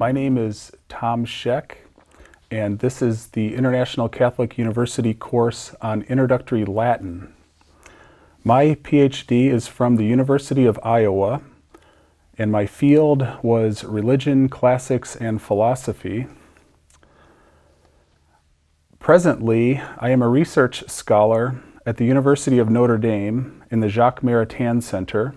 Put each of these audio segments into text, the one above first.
My name is Tom Scheck, and this is the International Catholic University course on Introductory Latin. My PhD is from the University of Iowa, and my field was religion, classics, and philosophy. Presently, I am a research scholar at the University of Notre Dame in the Jacques Maritain Center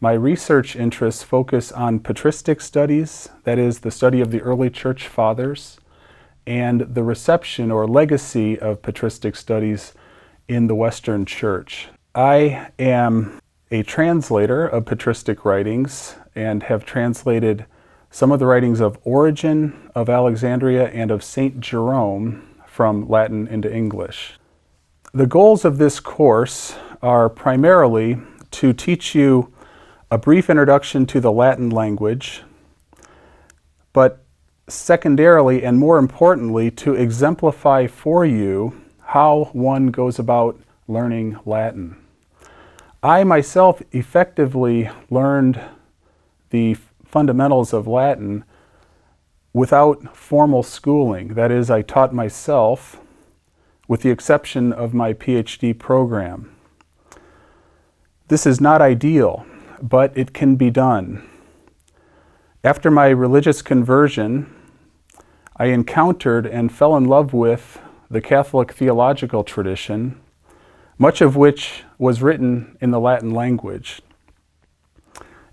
my research interests focus on patristic studies, that is, the study of the early church fathers, and the reception or legacy of patristic studies in the Western Church. I am a translator of patristic writings and have translated some of the writings of Origen of Alexandria and of St. Jerome from Latin into English. The goals of this course are primarily to teach you a brief introduction to the Latin language, but secondarily and more importantly, to exemplify for you how one goes about learning Latin. I myself effectively learned the fundamentals of Latin without formal schooling. That is, I taught myself, with the exception of my PhD program. This is not ideal but it can be done. After my religious conversion, I encountered and fell in love with the Catholic theological tradition, much of which was written in the Latin language.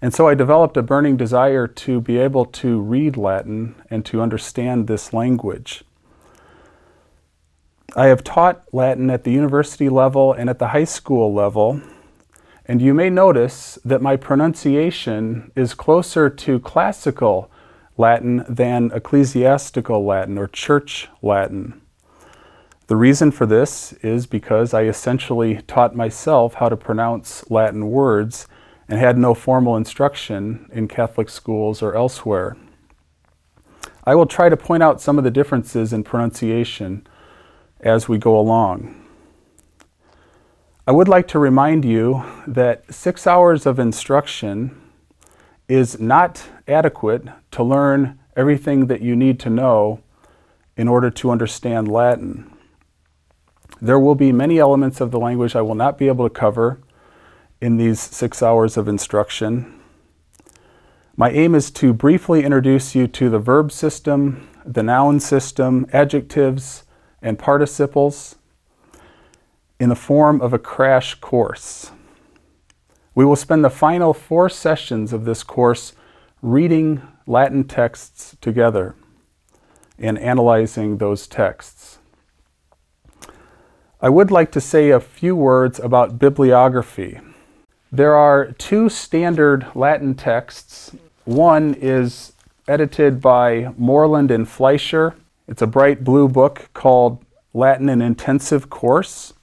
And so I developed a burning desire to be able to read Latin and to understand this language. I have taught Latin at the university level and at the high school level and you may notice that my pronunciation is closer to classical Latin than ecclesiastical Latin or church Latin. The reason for this is because I essentially taught myself how to pronounce Latin words and had no formal instruction in Catholic schools or elsewhere. I will try to point out some of the differences in pronunciation as we go along. I would like to remind you that six hours of instruction is not adequate to learn everything that you need to know in order to understand Latin. There will be many elements of the language I will not be able to cover in these six hours of instruction. My aim is to briefly introduce you to the verb system, the noun system, adjectives, and participles in the form of a crash course. We will spend the final four sessions of this course reading Latin texts together and analyzing those texts. I would like to say a few words about bibliography. There are two standard Latin texts. One is edited by Moreland and Fleischer. It's a bright blue book called Latin An Intensive Course.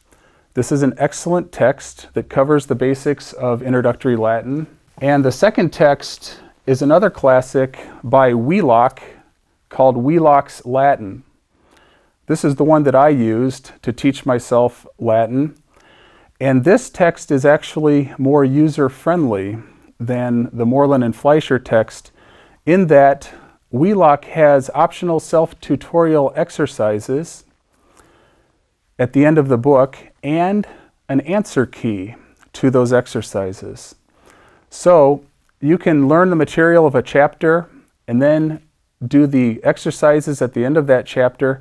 This is an excellent text that covers the basics of introductory Latin. And the second text is another classic by Wheelock called Wheelock's Latin. This is the one that I used to teach myself Latin. And this text is actually more user friendly than the Moreland and Fleischer text in that Wheelock has optional self tutorial exercises at the end of the book and an answer key to those exercises. So you can learn the material of a chapter and then do the exercises at the end of that chapter,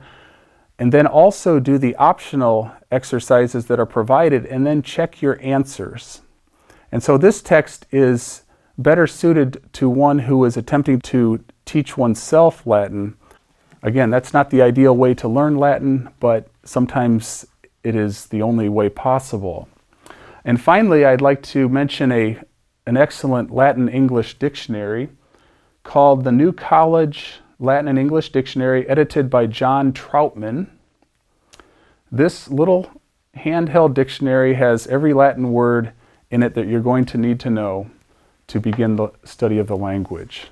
and then also do the optional exercises that are provided, and then check your answers. And so this text is better suited to one who is attempting to teach oneself Latin. Again, that's not the ideal way to learn Latin, but sometimes it is the only way possible. And finally, I'd like to mention a, an excellent Latin English dictionary called the New College Latin and English dictionary edited by John Traupman. This little handheld dictionary has every Latin word in it that you're going to need to know to begin the study of the language.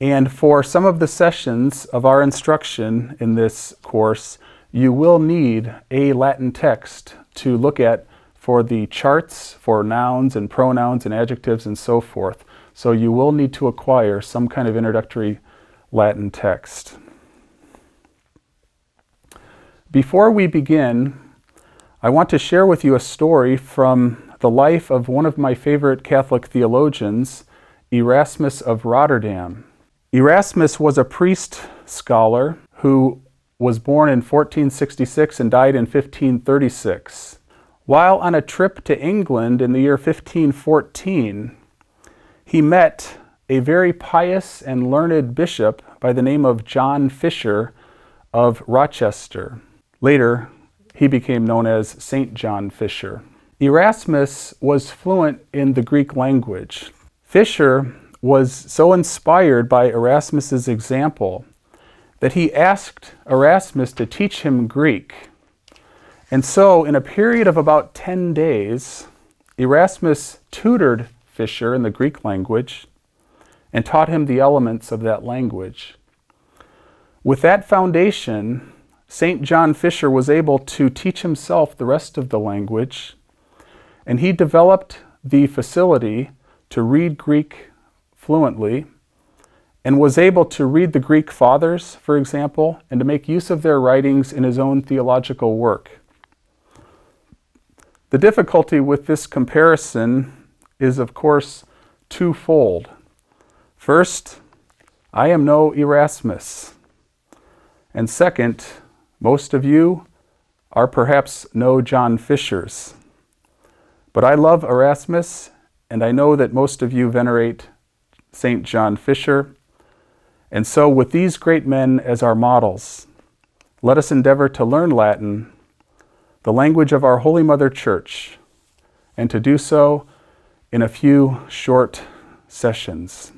And for some of the sessions of our instruction in this course, you will need a Latin text to look at for the charts for nouns and pronouns and adjectives and so forth. So you will need to acquire some kind of introductory Latin text. Before we begin, I want to share with you a story from the life of one of my favorite Catholic theologians, Erasmus of Rotterdam. Erasmus was a priest scholar who was born in 1466 and died in 1536. While on a trip to England in the year 1514, he met a very pious and learned bishop by the name of John Fisher of Rochester. Later, he became known as St. John Fisher. Erasmus was fluent in the Greek language. Fisher was so inspired by Erasmus's example that he asked Erasmus to teach him Greek. And so, in a period of about 10 days, Erasmus tutored Fisher in the Greek language and taught him the elements of that language. With that foundation, St. John Fisher was able to teach himself the rest of the language, and he developed the facility to read Greek fluently and was able to read the Greek fathers, for example, and to make use of their writings in his own theological work. The difficulty with this comparison is, of course, twofold. First, I am no Erasmus. And second, most of you are perhaps no John Fishers. But I love Erasmus, and I know that most of you venerate St. John Fisher. And so, with these great men as our models, let us endeavor to learn Latin, the language of our Holy Mother Church, and to do so in a few short sessions.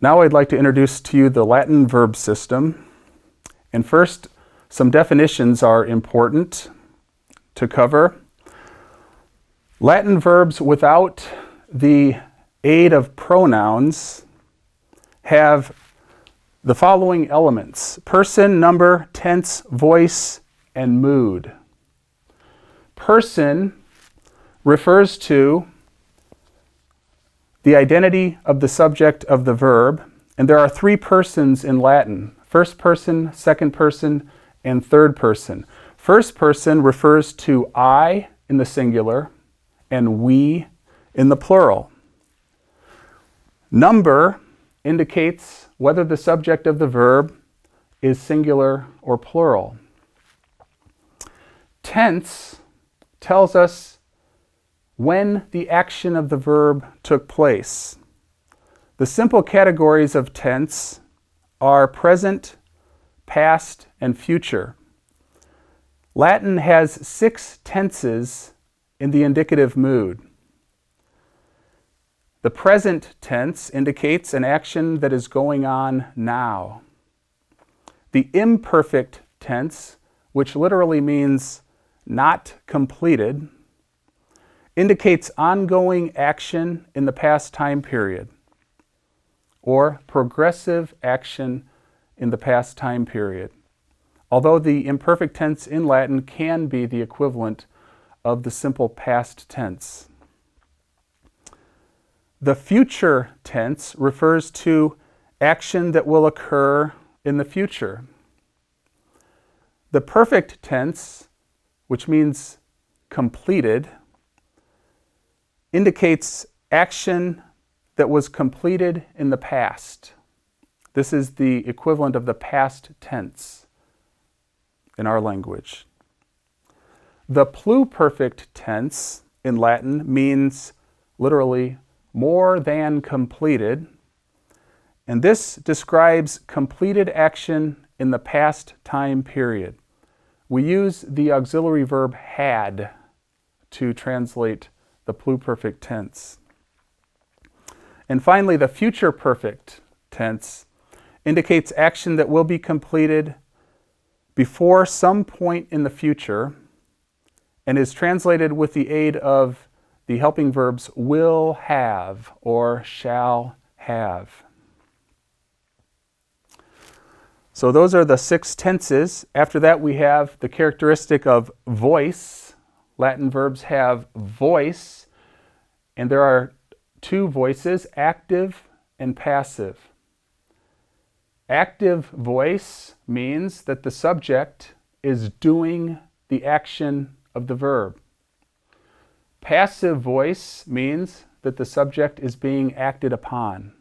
Now, I'd like to introduce to you the Latin verb system. And first, some definitions are important to cover. Latin verbs without the aid of pronouns have the following elements person, number, tense, voice, and mood. Person refers to the identity of the subject of the verb, and there are three persons in Latin first person, second person, and third person. First person refers to I in the singular, and we in the plural. Number indicates whether the subject of the verb is singular or plural. Tense tells us when the action of the verb took place. The simple categories of tense are present, past, and future. Latin has six tenses in the indicative mood. The present tense indicates an action that is going on now. The imperfect tense, which literally means not completed, indicates ongoing action in the past time period or progressive action in the past time period. Although the imperfect tense in Latin can be the equivalent of the simple past tense. The future tense refers to action that will occur in the future. The perfect tense, which means completed, indicates action that was completed in the past. This is the equivalent of the past tense in our language. The pluperfect tense in Latin means literally more than completed, and this describes completed action in the past time period. We use the auxiliary verb had to translate the pluperfect tense. And finally, the future perfect tense indicates action that will be completed before some point in the future and is translated with the aid of the helping verbs will have or shall have. So those are the six tenses. After that, we have the characteristic of voice. Latin verbs have voice, and there are two voices active and passive. Active voice means that the subject is doing the action of the verb. Passive voice means that the subject is being acted upon.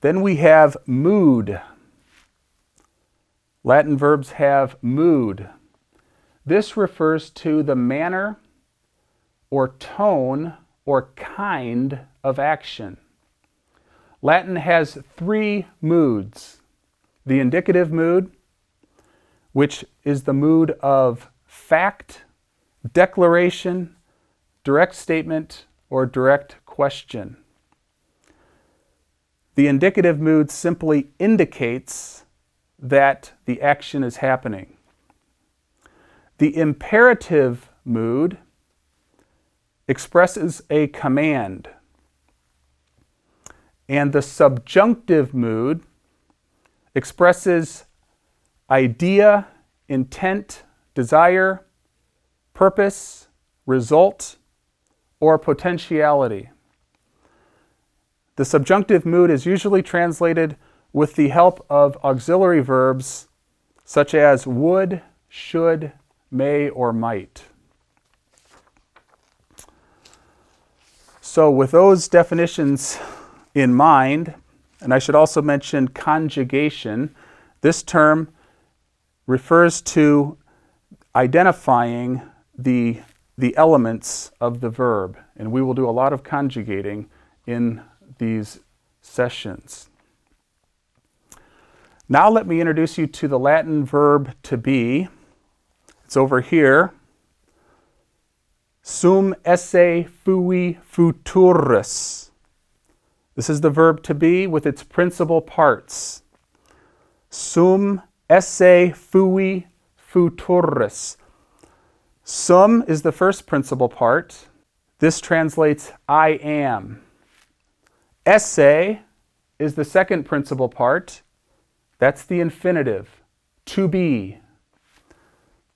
Then we have mood. Latin verbs have mood. This refers to the manner or tone or kind of action. Latin has three moods the indicative mood, which is the mood of fact, declaration, direct statement, or direct question. The indicative mood simply indicates that the action is happening. The imperative mood expresses a command. And the subjunctive mood expresses idea, intent, desire, purpose, result, or potentiality. The subjunctive mood is usually translated with the help of auxiliary verbs such as would, should, may, or might. So, with those definitions in mind, and I should also mention conjugation, this term refers to identifying the, the elements of the verb. And we will do a lot of conjugating in these sessions. Now, let me introduce you to the Latin verb to be. It's over here. Sum esse fui futurus. This is the verb to be with its principal parts. Sum esse fui futurus. Sum is the first principal part. This translates I am. Esse is the second principal part. That's the infinitive, to be.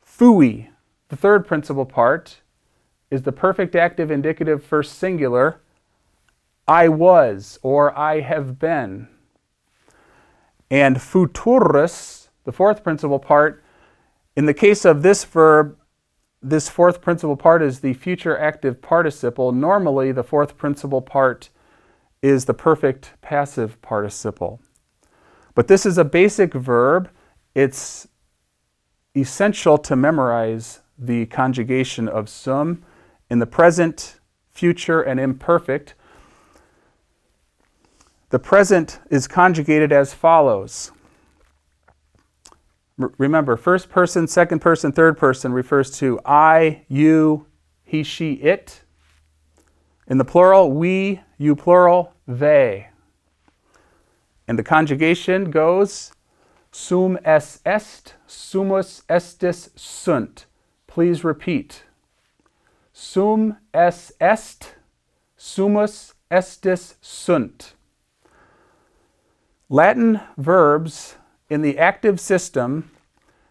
Fui, the third principal part, is the perfect active indicative first singular, I was or I have been. And futurus, the fourth principal part, in the case of this verb, this fourth principal part is the future active participle. Normally, the fourth principal part is the perfect passive participle. But this is a basic verb. It's essential to memorize the conjugation of sum in the present, future, and imperfect. The present is conjugated as follows. Remember, first person, second person, third person refers to I, you, he, she, it. In the plural, we, you plural, they. And the conjugation goes sum es est, sumus estis sunt. Please repeat. Sum es est, sumus estis sunt. Latin verbs in the active system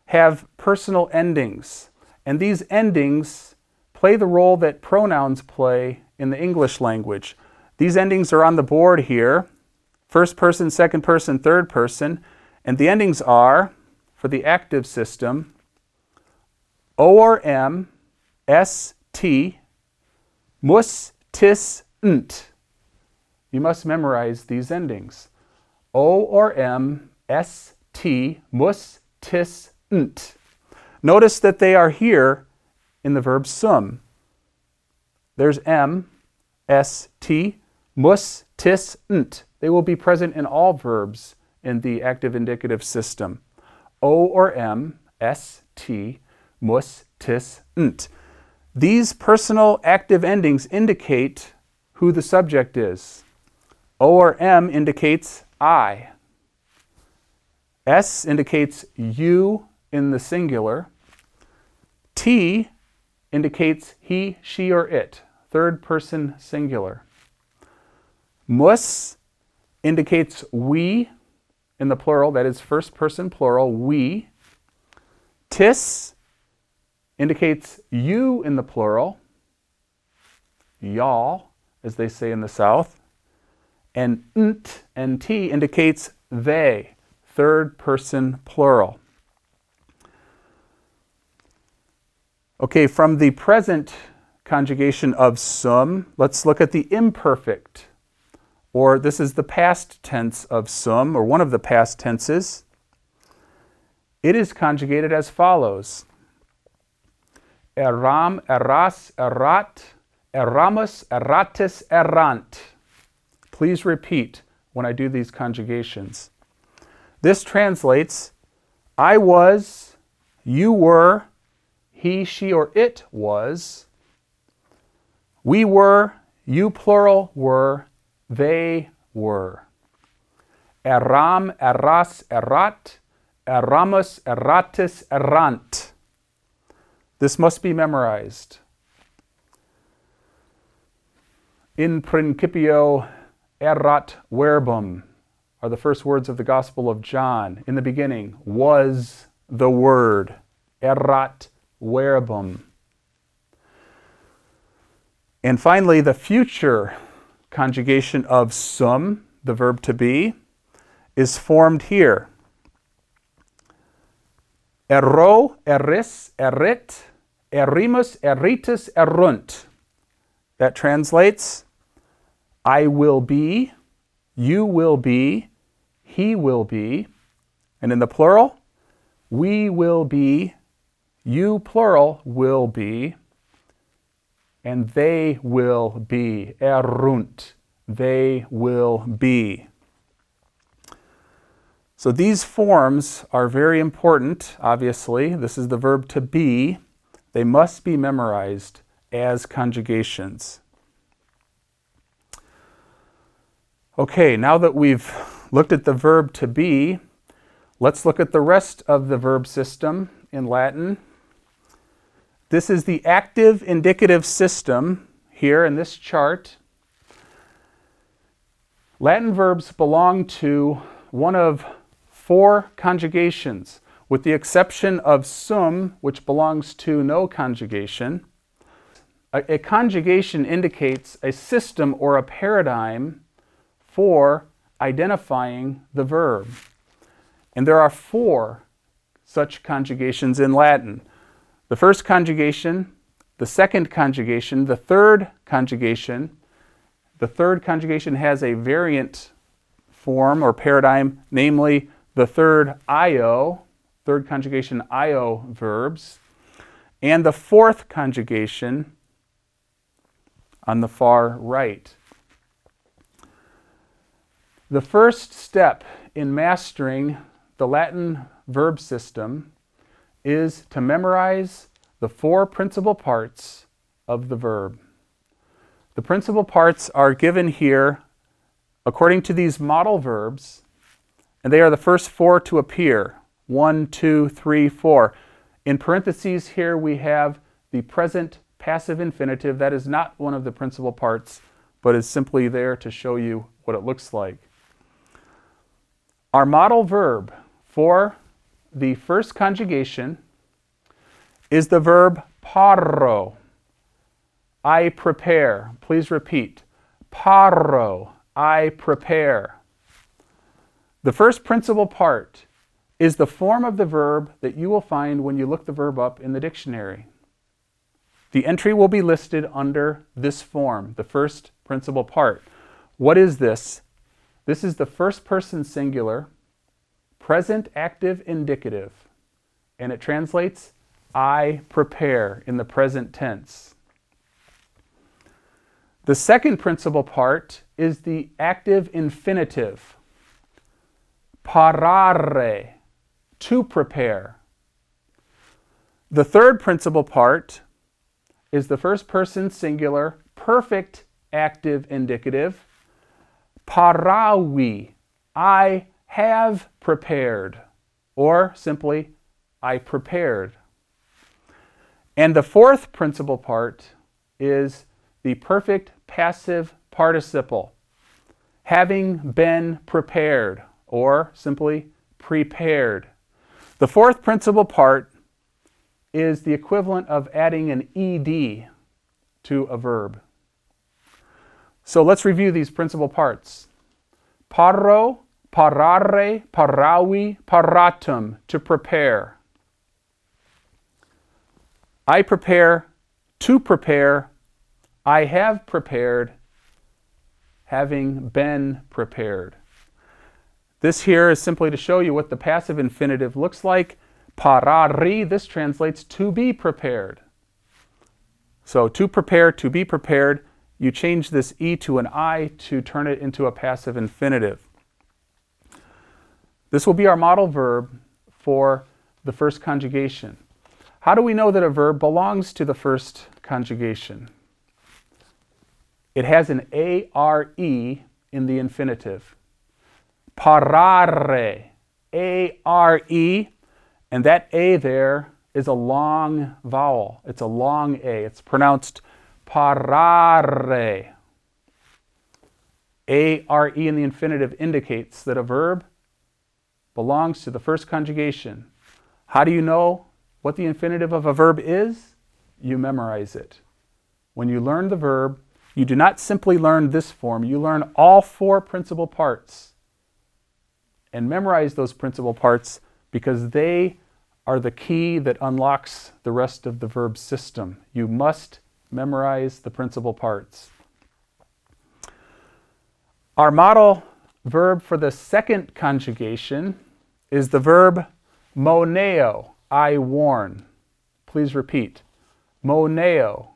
have personal endings, and these endings play the role that pronouns play in the English language. These endings are on the board here first person, second person, third person, and the endings are for the active system O or M, S, T, mus, tis, nt. You must memorize these endings. O or M, S, T, mus, tis, nt. Notice that they are here in the verb sum. There's M, S, T, mus, tis, nt. They will be present in all verbs in the active indicative system. O or M, S, T, mus, tis, nt. These personal active endings indicate who the subject is. O or M indicates I. S indicates you in the singular. T indicates he, she, or it, third person singular. Mus indicates we in the plural, that is first person plural, we. Tis indicates you in the plural, y'all, as they say in the South. And nt and t indicates they, third person plural. Okay, from the present conjugation of sum, let's look at the imperfect or this is the past tense of sum, or one of the past tenses. It is conjugated as follows Eram, eras, erat, eramus, eratis, erant. Please repeat when I do these conjugations. This translates I was, you were, he, she, or it was, we were, you plural were, they were. Eram, eras, erat, eramus, eratis, erant. This must be memorized. In principio erat verbum are the first words of the Gospel of John. In the beginning was the Word. Erat verbum. And finally, the future conjugation of sum, the verb to be, is formed here. Ero, eris, erit, erimus, eritus, erunt. That translates I will be, you will be, he will be. And in the plural, we will be, you plural will be, and they will be. Erunt. They will be. So these forms are very important, obviously. This is the verb to be. They must be memorized as conjugations. Okay, now that we've looked at the verb to be, let's look at the rest of the verb system in Latin. This is the active indicative system here in this chart. Latin verbs belong to one of four conjugations, with the exception of sum, which belongs to no conjugation. A, a, conjugation indicates a system or a paradigm for identifying the verb. And there are four such conjugations in Latin the first conjugation, the second conjugation, the third conjugation. The third conjugation has a variant form or paradigm, namely the third IO, third conjugation IO verbs, and the fourth conjugation on the far right. The first step in mastering the Latin verb system is to memorize the four principal parts of the verb. The principal parts are given here according to these model verbs, and they are the first four to appear one, two, three, four. In parentheses, here we have the present passive infinitive. That is not one of the principal parts, but is simply there to show you what it looks like. Our modal verb for the first conjugation is the verb paro. I prepare. Please repeat. Paro. I prepare. The first principal part is the form of the verb that you will find when you look the verb up in the dictionary. The entry will be listed under this form, the first principal part. What is this? This is the first person singular present active indicative, and it translates I prepare in the present tense. The second principal part is the active infinitive. Parare, to prepare. The third principal part is the first person singular perfect active indicative. Paravi, I have prepared. Or simply, I prepared. And the fourth principal part is the perfect passive participle, having been prepared, or simply prepared. The fourth principal part is the equivalent of adding an ed to a verb. So let's review these principal parts. Paro, parare, paravi, paratum, to prepare. I prepare, to prepare, I have prepared, having been prepared. This here is simply to show you what the passive infinitive looks like. Parari, this translates to be prepared. So to prepare, to be prepared, you change this E to an I to turn it into a passive infinitive. This will be our model verb for the first conjugation. How do we know that a verb belongs to the first conjugation? It has an ARE in the infinitive. Parare, A-R-E, and that A there is a long vowel. It's a long A. It's pronounced parare. A-R-E in the infinitive indicates that a verb belongs to the first conjugation. How do you know what the infinitive of a verb is? You memorize it. When you learn the verb, you do not simply learn this form, you learn all four principal parts and memorize those principal parts because they are the key that unlocks the rest of the verb system. You must memorize the principal parts. Our model verb for the second conjugation is the verb moneo, I warn. Please repeat. Moneo,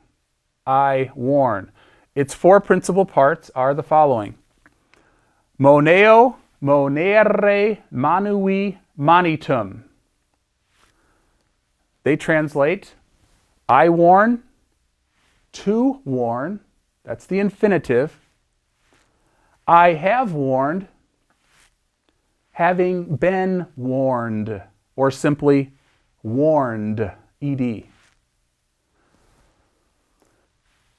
I warn. Its four principal parts are the following. Moneo monere monui monitum. They translate I warn, to warn, that's the infinitive. I have warned, having been warned, or simply warned, ed.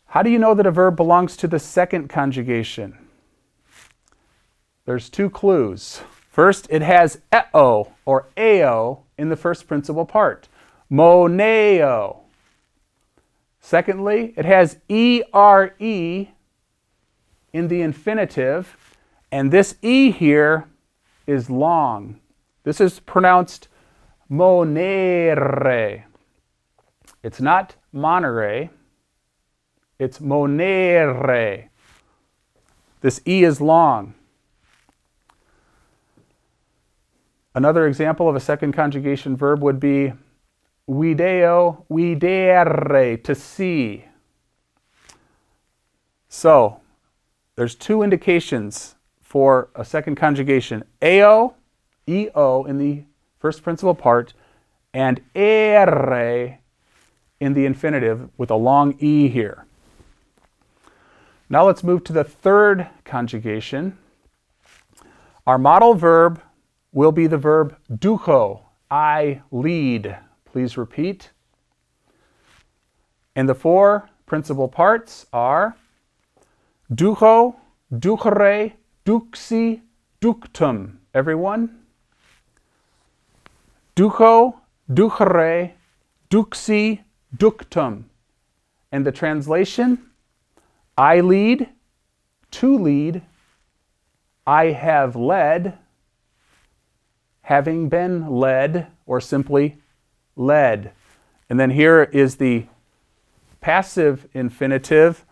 How do you know that a verb belongs to the second conjugation? There's two clues. First, it has eo or ao in the first principal part. Moneo. Secondly, it has ere in the infinitive, and this e here is long. This is pronounced monere. It's not monere, it's monere. This e is long. Another example of a second conjugation verb would be video, videre, to see. So, there's two indications for a second conjugation. Ao, EO in the first principal part, and ere in the infinitive with a long E here. Now let's move to the third conjugation. Our model verb will be the verb duco, I lead. Please repeat. And the four principal parts are ducho, ducere, duxi, ductum. Everyone? Ducho, ducere, duxi, ductum. And the translation? I lead, to lead, I have led, having been led, or simply led. And then here is the passive infinitive.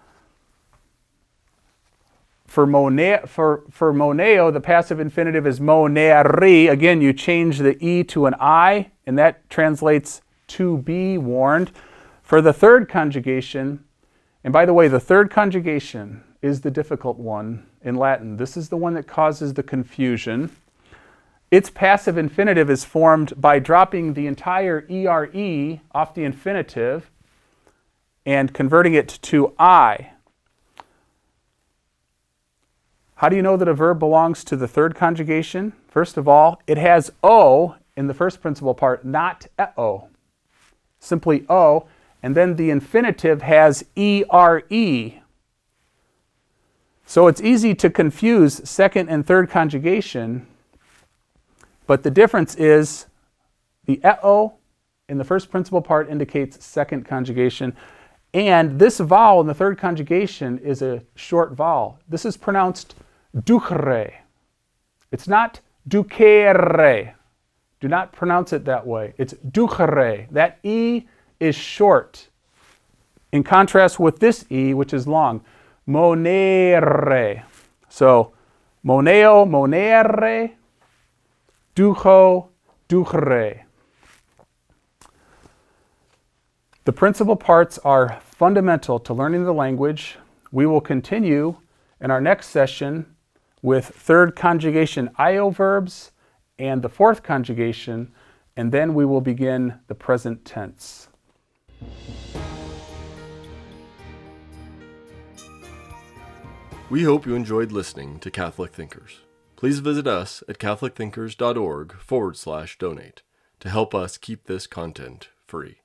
For, mone, for, for moneo, the passive infinitive is moneri. Again, you change the E to an I, and that translates to be warned. For the third conjugation, and by the way, the third conjugation is the difficult one in Latin. This is the one that causes the confusion. Its passive infinitive is formed by dropping the entire ERE off the infinitive and converting it to I. How do you know that a verb belongs to the third conjugation? First of all, it has O in the first principal part, not E-O. Simply O, and then the infinitive has ERE. So it's easy to confuse second and third conjugation, but the difference is the E-O in the first principal part indicates second conjugation, and this vowel in the third conjugation is a short vowel. This is pronounced duchere. It's not ducere. Do not pronounce it that way. It's duchere. That E is short. In contrast with this E, which is long, monere. So, moneo, monere, ducho, duchere. The principal parts are fundamental to learning the language. We will continue in our next session with third conjugation IO verbs and the fourth conjugation, and then we will begin the present tense. We hope you enjoyed listening to Catholic Thinkers. Please visit us at catholicthinkers.org forward slash donate to help us keep this content free.